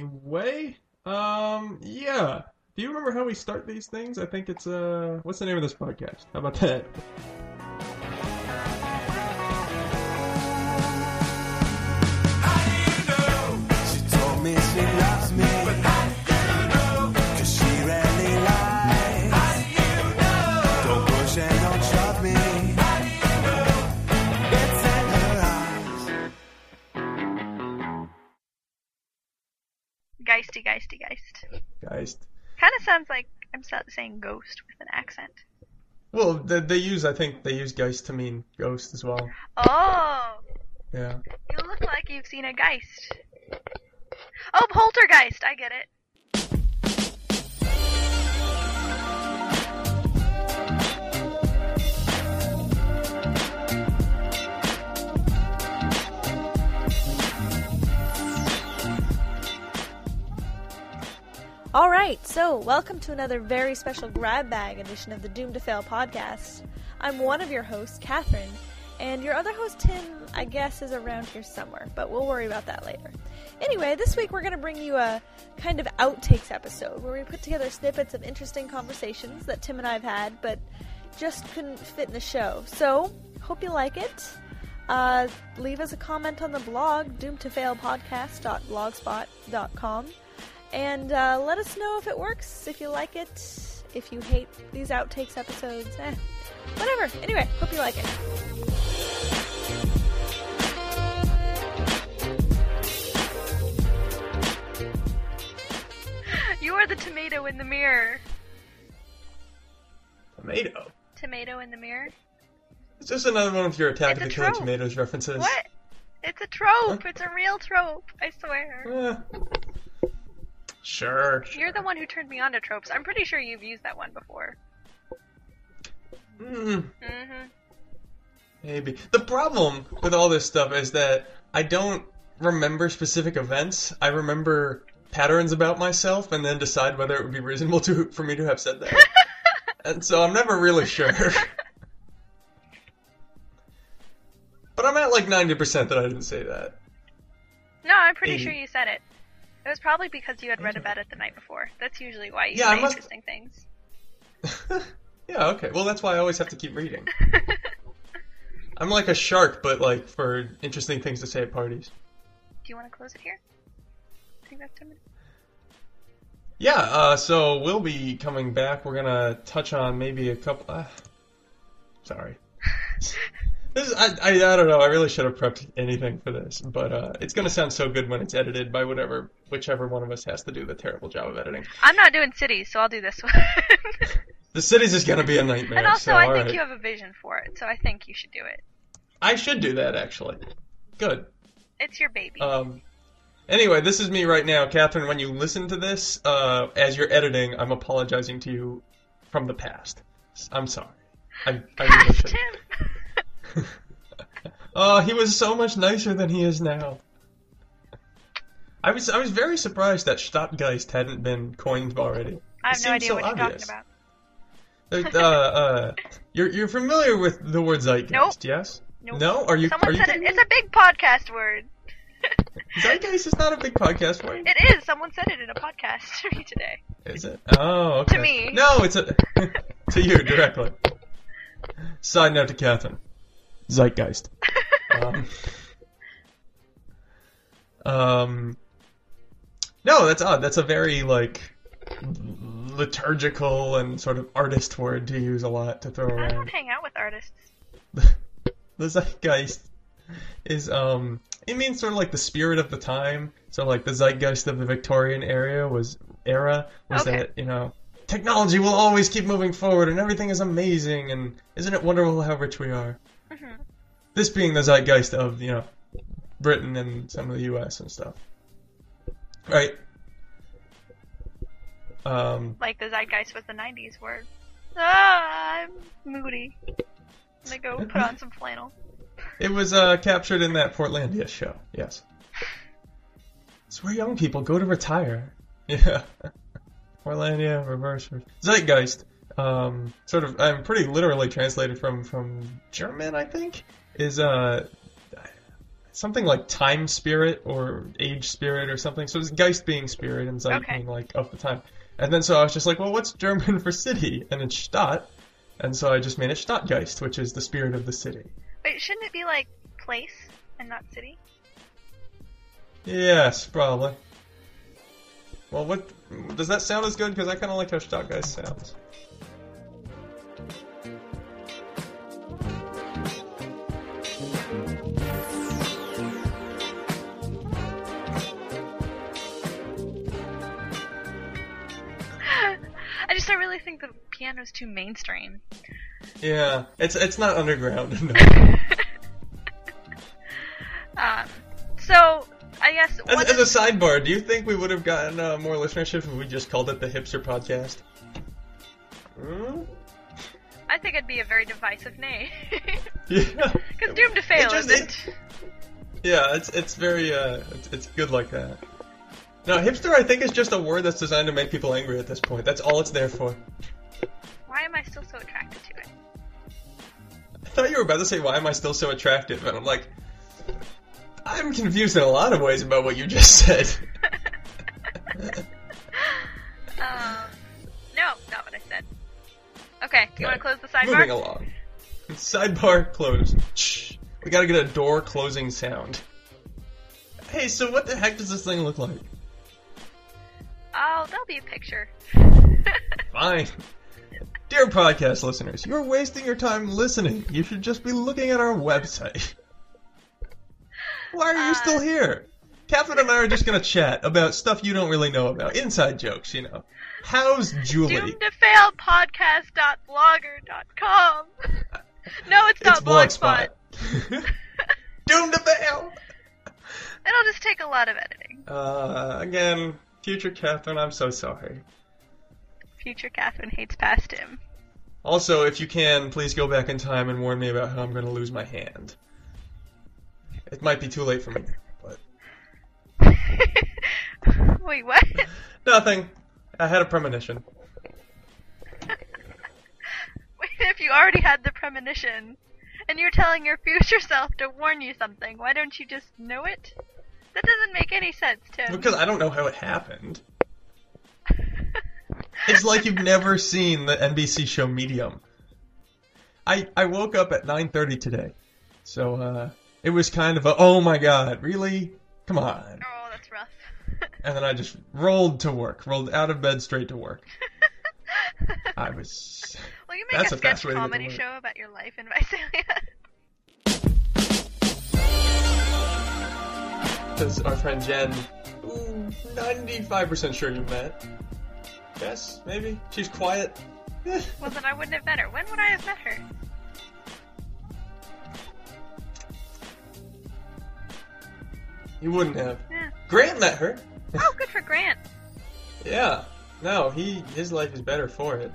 Anyway, um, yeah. Do you remember how we start these things? I think it's uh, what's the name of this podcast? How about that? Geisty, geisty, geist. Kind of sounds like I'm saying ghost with an accent. Well, they, they use I think they use geist to mean ghost as well. Oh, Yeah. you look like you've seen a geist. Oh, poltergeist. I get it. All right, so welcome to another very special grab bag edition of the Doom to Fail podcast. I'm one of your hosts, Catherine, and your other host, Tim, I guess, is around here somewhere, but we'll worry about that later. Anyway, this week we're going to bring you a kind of outtakes episode where we put together snippets of interesting conversations that Tim and I have had, but just couldn't fit in the show. So, hope you like it. Uh, leave us a comment on the blog, doomtofailpodcast.blogspot.com. And uh, let us know if it works, if you like it, if you hate these outtakes episodes, eh, whatever. Anyway, hope you like it. You are the tomato in the mirror. Tomato. Tomato in the mirror? It's just another one of your Attack It's of the Killer. Tomatoes references. What? It's a trope. It's a real trope. I swear. Eh. Sure. You're the one who turned me on to tropes. I'm pretty sure you've used that one before. Mm, Mm-hmm. maybe. The problem with all this stuff is that I don't remember specific events. I remember patterns about myself and then decide whether it would be reasonable to for me to have said that. and so I'm never really sure. but I'm at like 90% that I didn't say that. No, I'm pretty Eighty. sure you said it. It was probably because you had read about it the night before. That's usually why you Yeah, say must- interesting things. yeah, okay. Well, that's why I always have to keep reading. I'm like a shark, but like for interesting things to say at parties. Do you want to close it here? I think that's 10 minutes. Yeah, uh, so we'll be coming back. We're gonna touch on maybe a couple. Uh, sorry. This is, I, I, I don't know. I really should have prepped anything for this, but uh, it's gonna sound so good when it's edited by whatever, whichever one of us has to do the terrible job of editing. I'm not doing cities, so I'll do this one. The cities is gonna be a nightmare. and also, so, I think right. you have a vision for it, so I think you should do it. I should do that actually. Good. It's your baby. Um, anyway, this is me right now, Catherine. When you listen to this, uh, as you're editing, I'm apologizing to you from the past. I'm sorry. I, I really should. Oh, he was so much nicer than he is now. I was I was very surprised that Stadtgeist hadn't been coined already. I have It no idea so what you're talking about. Uh, uh, you're you're familiar with the word Zeitgeist, Nope. yes? Nope. No? Are you Someone are you said it. It's a big podcast word. Zeitgeist is not a big podcast word. It is. Someone said it in a podcast to me today. Is it? Oh, okay. To me. No, it's a to you directly. Side note to Catherine. Zeitgeist. um, um, no, that's odd. That's a very like liturgical and sort of artist word to use a lot to throw I around. don't hang out with artists. the zeitgeist is um it means sort of like the spirit of the time so like the zeitgeist of the victorian era was era was Okay. that you know technology will always keep moving forward and everything is amazing and isn't it wonderful how rich we are Mhm. this being the zeitgeist of you know britain and some of the us and stuff right um Like the zeitgeist was the '90s word. Ah, I'm moody. I'm gonna go put on some flannel. It was uh, captured in that Portlandia show. Yes. It's where young people go to retire. Yeah. Portlandia, reverse, Zeitgeist. Um, sort of, I'm pretty literally translated from from German, I think. Is uh, something like time spirit or age spirit or something. So it's Geist being spirit and Zeit Okay. being like of the time. And then so I was just like, well, what's German for city? And it's Stadt. And so I just made it Stadtgeist, which is the spirit of the city. Wait, shouldn't it be like place and not city? Yes, probably. Well, what does that sound as good? Because I kind of like how Stadtgeist sounds. Think the piano's too mainstream. Yeah, it's it's not underground. No. Um, so I guess As, as is- a sidebar, do you think we would have gotten uh, more listenership if we just called it the Hipster Podcast? Hmm? I think it'd be a very divisive name. Yeah. Because Doom to Fail It just- isn't. it- yeah, it's it's very uh, it's, it's good like that. No, hipster I think is just a word that's designed to make people angry at this point. That's all it's there for. Why am I still so attracted to it? I thought you were about to say, "Why am I still so attractive?" And I'm like, I'm confused in a lot of ways about what you just said. Um, no, not what I said. Okay, you want to close the sidebar? Moving sidebar? along. Sidebar closed. Shh. We gotta get a door closing sound. Hey, so what the heck does this thing look like? Oh, there'll be a picture. Fine. Dear podcast listeners, you're wasting your time listening. You should just be looking at our website. Why are you Uh, still here? Catherine and I are just gonna chat about stuff you don't really know about. Inside jokes, you know. How's Julie? Doomed to fail podcast.blogger.com. no, it's not blogspot. Blogspot. Doomed to fail! It'll just take a lot of editing. Uh, again, future Catherine, I'm so sorry. Future Catherine hates past him. Also, if you can, please go back in time and warn me about how I'm going to lose my hand. It might be too late for me, but Wait, what? nothing. I had a premonition. Wait, if you already had the premonition, and you're telling your future self to warn you something, why don't you just know it? That doesn't make any sense, Tim. Because I don't know how it happened. It's like you've never seen the NBC show Medium. I I woke up at 9:30 today, so uh, it was kind of a oh my god, really? Come on! oh, that's rough. And then I just rolled to work, rolled out of bed straight to work. I was well, you make That's a a sketch fast way to get to comedy show about your life in Visalia. Because our friend Jen, ooh, 95% sure you met. Yes, maybe. She's quiet. Well, then I wouldn't have met her. When would I have met her? You wouldn't have. Yeah. Grant met her. Oh, good for Grant. Yeah. No, he his life is better for it.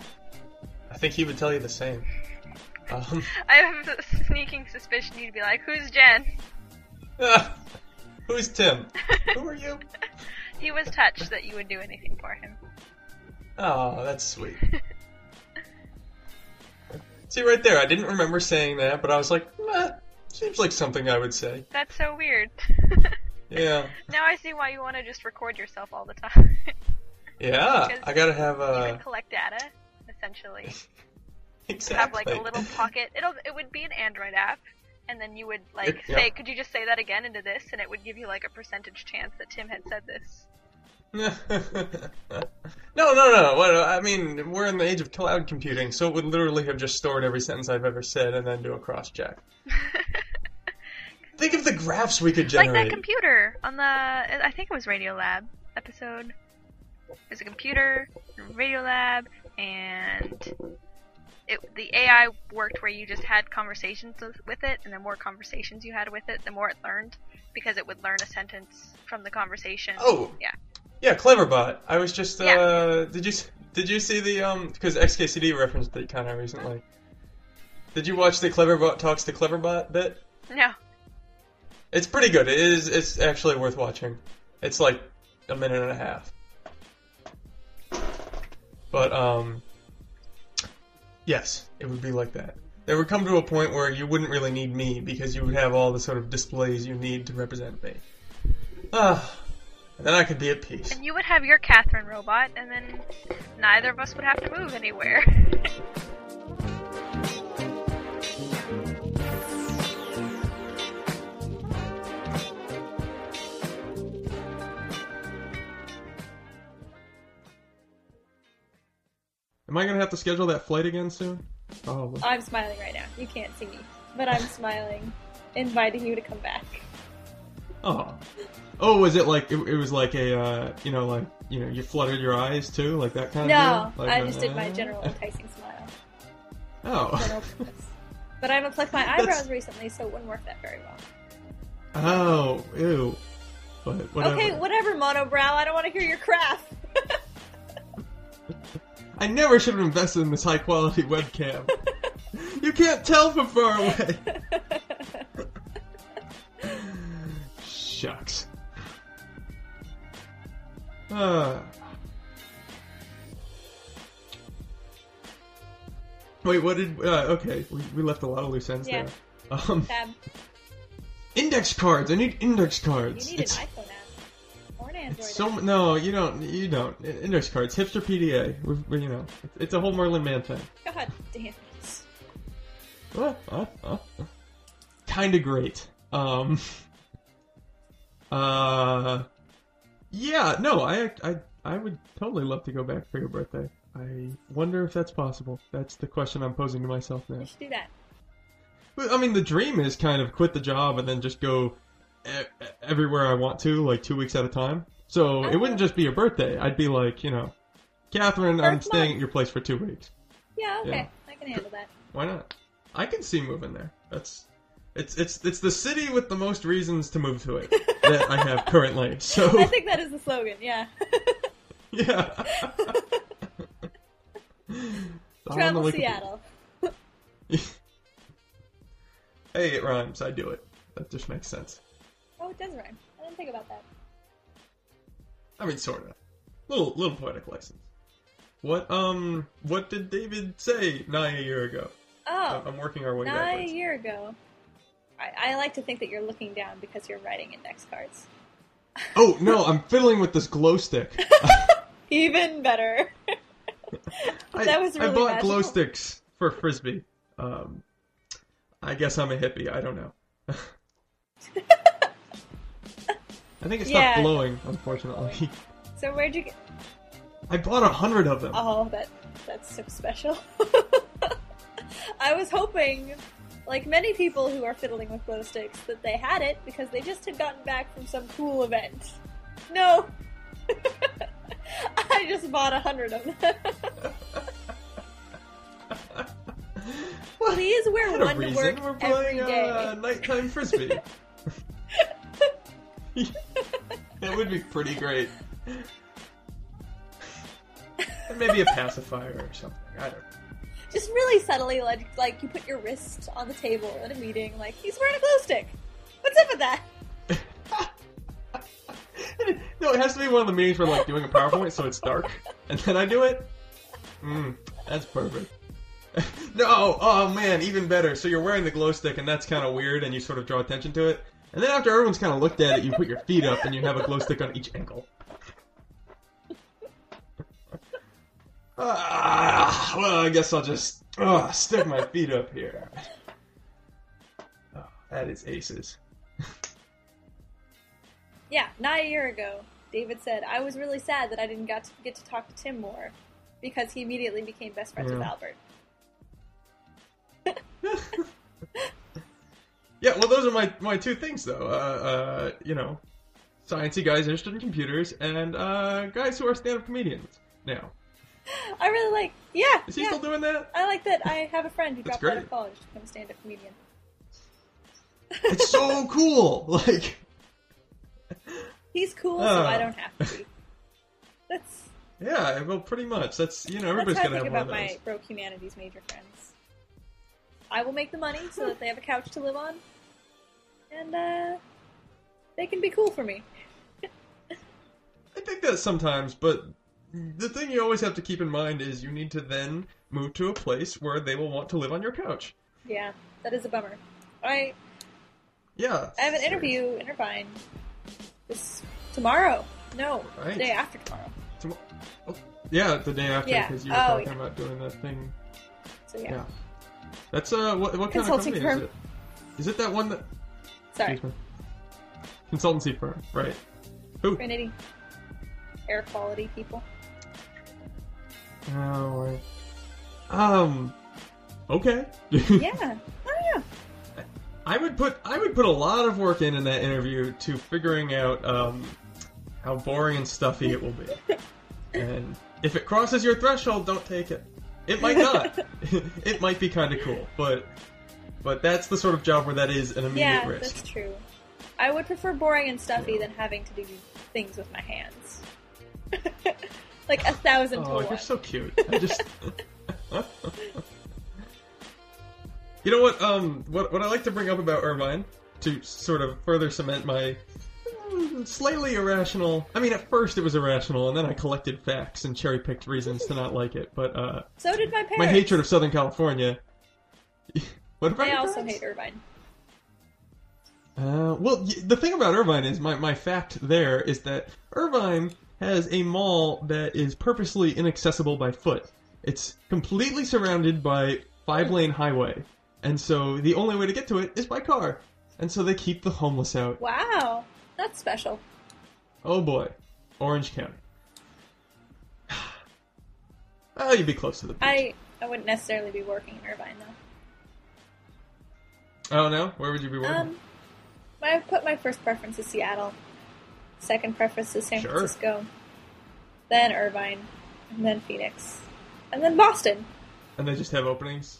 I think he would tell you the same. Um, I have a sneaking suspicion you'd be like, "Who's Jen?" Who's Tim? Who are you? He was touched that you would do anything for him. Oh, that's sweet. See right there, I didn't remember saying that, but I was like, eh, seems like something I would say. That's so weird. Yeah. now I see why you want to just record yourself all the time. Yeah, Because I gotta have you a would collect data, essentially. exactly. Have like a little pocket. It'll it would be an Android app, and then you would like It- yeah. say, "Could you just say that again into this?" And it would give you like a percentage chance that Tim had said this. no, no, no. What, I mean, we're in the age of cloud computing, so it would literally have just stored every sentence I've ever said and then do a cross check. Think of the graphs we could generate. like that computer on the I think it was Radiolab episode. There's a computer, Radiolab, and it, the AI worked where you just had conversations with, it, and the more conversations you had with it, the more it learned because it would learn a sentence from the conversation. oh, yeah. yeah, Cleverbot. I was just. Uh, Yeah. Did you did you see the um? Because XKCD referenced it kind of recently. Did you watch the Cleverbot talks to Cleverbot bit? No. It's pretty good. It is. It's actually worth watching. It's like a minute and a half. But um, yes, it would be like that. There would come to a point where you wouldn't really need me because you would have all the sort of displays you need to represent me. Ah, and then I could be at peace. And you would have your Catherine robot, and then neither of us would have to move anywhere. Am I gonna have to schedule that flight again soon? Probably. I'm smiling right now. You can't see me, but I'm smiling, inviting you to come back. Oh. Oh, was it like it, it was like a uh, you know like you know you fluttered your eyes too like that kind No, of deal? Like I a- just did my general enticing smile. Oh. But I haven't plucked my eyebrows recently, so it wouldn't work that very well. Oh, ew. But whatever. Okay, whatever, monobrow. I don't want to hear your crap. I never should have invested in this high quality webcam. you can't tell from far away. Shucks. Ah. Wait, what did? Uh, okay, we, we left a lot of loose ends Yeah. there. Um, index cards. I need index you cards. need it's, an iPhone app or an Android. it's so no, you don't. You don't. Index cards. Hipster PDA. We've, we, you know, it's, a whole Merlin Mann thing. God damn it. Uh, uh, uh, Kinda great. Um. Uh. Yeah. No. I. I. I would totally love to go back for your birthday. I wonder if that's possible. That's the question I'm posing to myself now. We should do that. But, I mean, the dream is kind of quit the job and then just go everywhere I want to, like two weeks at a time. So it wouldn't just be your birthday. I'd be like, you know, Catherine, I'm First staying at your place for two weeks. Yeah, okay. Yeah. I can handle that. Why not? I can see moving there. That's it's it's it's the city with the most reasons to move to it that I have currently. So I think that is the slogan, yeah. yeah. Travel. Seattle. Hey, it rhymes. I do it. That just makes sense. Oh, it does rhyme. I didn't think about that. I mean, sort of. Little little poetic license. What um what did David say nigh a year ago? Oh, I'm working our way not a year ago. I, I like to think that you're looking down because you're writing index cards. Oh no, I'm fiddling with this glow stick. Even better. I, That was really I really bought glow sticks for frisbee. Um, I guess I'm a hippie. I don't know. I think it stopped Yeah. glowing, unfortunately. so where'd you get? I bought a hundred of them. Oh, that that's so special. I was hoping, like many people who are fiddling with glow sticks, that they had it because they just had gotten back from some cool event. No, I just bought a hundred of them. Please wear one to work We're playing day. uh, nighttime frisbee. That would be pretty great. And maybe a pacifier or something. I don't know. Just really subtly, like like you put your wrist on the table at a meeting, like he's wearing a glow stick. What's up with that? no, it has to be one of the meetings where like doing a PowerPoint so it's dark, and then I do it. Mm, that's perfect. no, oh man, even better. So you're wearing the glow stick, and that's kind of weird, and you sort of draw attention to it. And then after everyone's kind of looked at it, you put your feet up, and you have a glow stick on each ankle. Ah, well, I guess I'll just ah, stick my feet up here. Oh, that is aces. Yeah, not a year ago, David said, I was really sad that I didn't got to get to talk to Tim more because he immediately became best friends with Yeah. Albert. Yeah, well, those are my, my two things, though. Uh, uh, you know, sciencey guys interested in computers, and uh, guys who are stand-up comedians. Now, I really like, yeah, is he yeah. still doing that? I like that I have a friend who That's dropped out of college to become a stand-up comedian. It's so cool. Like, He's cool, so Ah. I don't have to be. That's, yeah, well, pretty much. That's you know, everybody's that's how I gonna think have one about of those. my broke humanities major friends. I will make the money so that they have a couch to live on, and uh, they can be cool for me. I think that sometimes, but the thing you always have to keep in mind is you need to then move to a place where they will want to live on your couch. Yeah, that is a bummer. I Yeah. I have an interview in Irvine this tomorrow. No, Right. the day after tomorrow. Tomo- oh, yeah, the day after Yeah. because you were Oh, talking yeah. about doing that thing. So yeah. Yeah. That's uh, what, what kind of company is it? Is it that one that? Sorry, Excuse me. Consultancy firm, right? Who? Trinity. Air quality people. Oh, right. Um. Okay. Yeah. Oh yeah. I would put I would put a lot of work in in that interview to figuring out um, how boring and stuffy it will be, and if it crosses your threshold, don't take it. It might not. it might be kind of cool, but but that's the sort of job where that is an immediate risk. Yeah, risk. that's true. I would prefer boring and stuffy than having to do things with my hands. like a thousand Oh, you're so cute. I just. you know what? Um, what what I like to bring up about Irvine to sort of further cement my mm, slightly irrational. I mean, at first it was irrational, and then I collected facts and cherry picked reasons to not like it. But uh, So did my parents. my hatred of Southern California. what about your also parents? hate Irvine. Uh, well, the thing about Irvine is my, my fact there is that Irvine has a mall that is purposely inaccessible by foot. It's completely surrounded by five lane highway, and so the only way to get to it is by car. And so they keep the homeless out. Wow, that's special. Oh boy, Orange County. Oh, you'd be close to the beach. I I wouldn't necessarily be working in Irvine though. Oh no, where would you be working? Um, I put my first preference is Seattle. Second preference is San Sure. Francisco. Then Irvine, and then Phoenix, and then Boston. and they just have openings.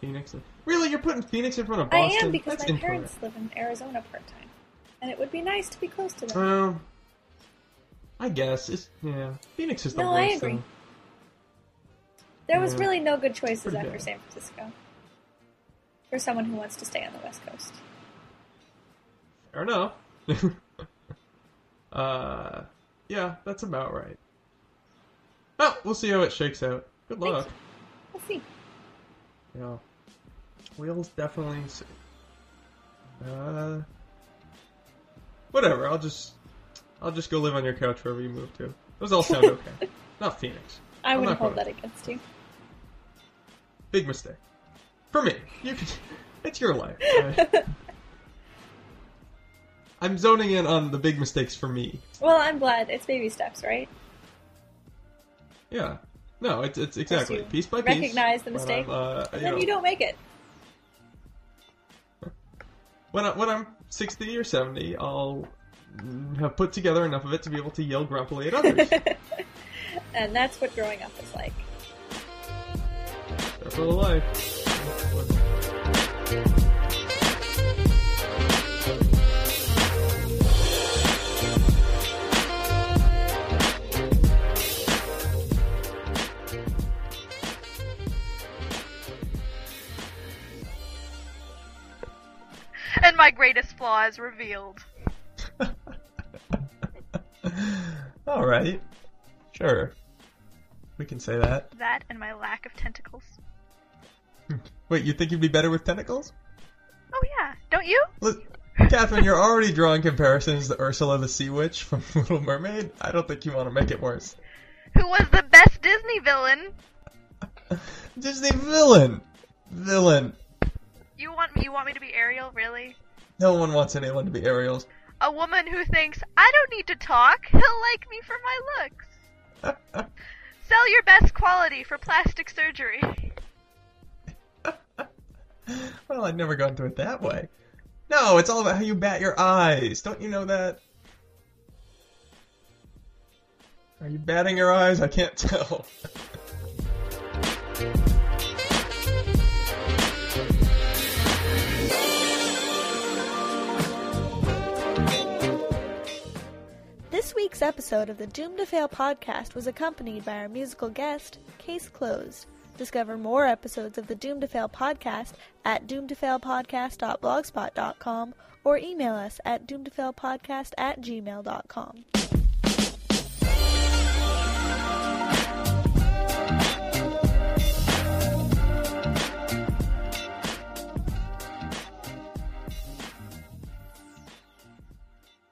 Phoenix. Really, you're putting Phoenix in front of Boston? I am because That's my incorrect. parents live in Arizona part time, and it would be nice to be close to them. Um, I guess it's yeah. Phoenix is the No, I worst. agree. though. there was yeah. really no good choices Pretty after bad. San Francisco for someone who wants to stay on the West Coast. Fair enough. uh, yeah, that's about right. Well, we'll see how it shakes out. Good luck. We'll see. Yeah, we'll definitely see. Uh, whatever. I'll just, I'll just go live on your couch wherever you move to. Those all sound okay. Not Phoenix. I I'm wouldn't hold that against you. Big mistake. For me. You can it's your life. I- I'm zoning in on the big mistakes for me. Well, I'm glad. It's baby steps, right? Yeah. No, it's it's exactly piece by piece. recognize the mistake, uh, And you then know, you don't make it. when I, when I'm 60 or 70, I'll have put together enough of it to be able to yell grumpily at others. And that's what growing up is like. For the life. And my greatest flaw is revealed. All right. Sure. We can say that. That and my lack of tentacles. Wait, you think you'd be better with tentacles? Oh yeah, don't you? Look, Catherine, you're already drawing comparisons to Ursula the Sea Witch from Little Mermaid. I don't think you want to make it worse. Who was the best Disney villain? Disney villain! Villain. You want me? You want me to be Ariel? Really? No one wants anyone to be Ariel's. A woman who thinks I don't need to talk. He'll like me for my looks. Sell your best quality for plastic surgery. well, I'd never gone to it that way. No, it's all about how you bat your eyes. Don't you know that? Are you batting your eyes? I can't tell. This week's episode of the Doomed to Fail podcast was accompanied by our musical guest, Case Closed. Discover more episodes of the Doomed to Fail podcast at doomtofailpodcast.blogspot.com or email us at doomtofailpodcast at gmail.com.